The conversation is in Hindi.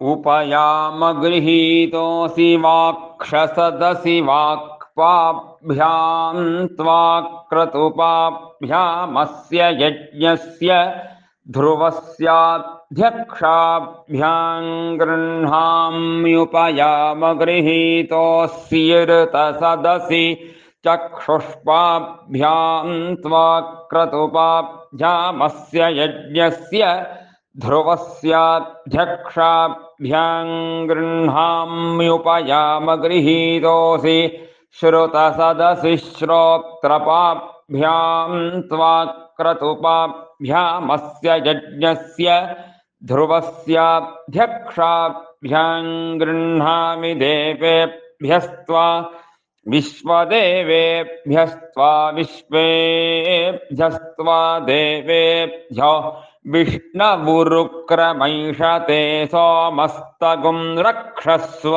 उपयाम गृहीतोऽसि वाक्षसदसि वाक्पाभ्याम् त्वाक्रतुपाभ्यामस्य यज्ञस्य ध्रुवस्याध्यक्षाभ्याम् गृह्णाम्युपयाम गृहीतोऽस्यृतसदसि चक्षुष्पाभ्याम् त्वाक्रतुपाभ्यामस्य यज्ञस्य ध्रुवस्याध्यक्षाभ्याम् गृह्णाम्युपयाम गृहीतोऽसि श्रुतसदसि श्रोत्रपाभ्याम् त्वाक्रतुपाभ्यामस्य यज्ञस्य ध्रुवस्याध्यक्षाभ्याम् गृह्णामि देवेभ्यस्त्वा विश्वदेवेभ्यस्त्वा विश्वेभ्यस्त्वा विष्णवुरुक्रमैषते सोमस्तगुं रक्षस्व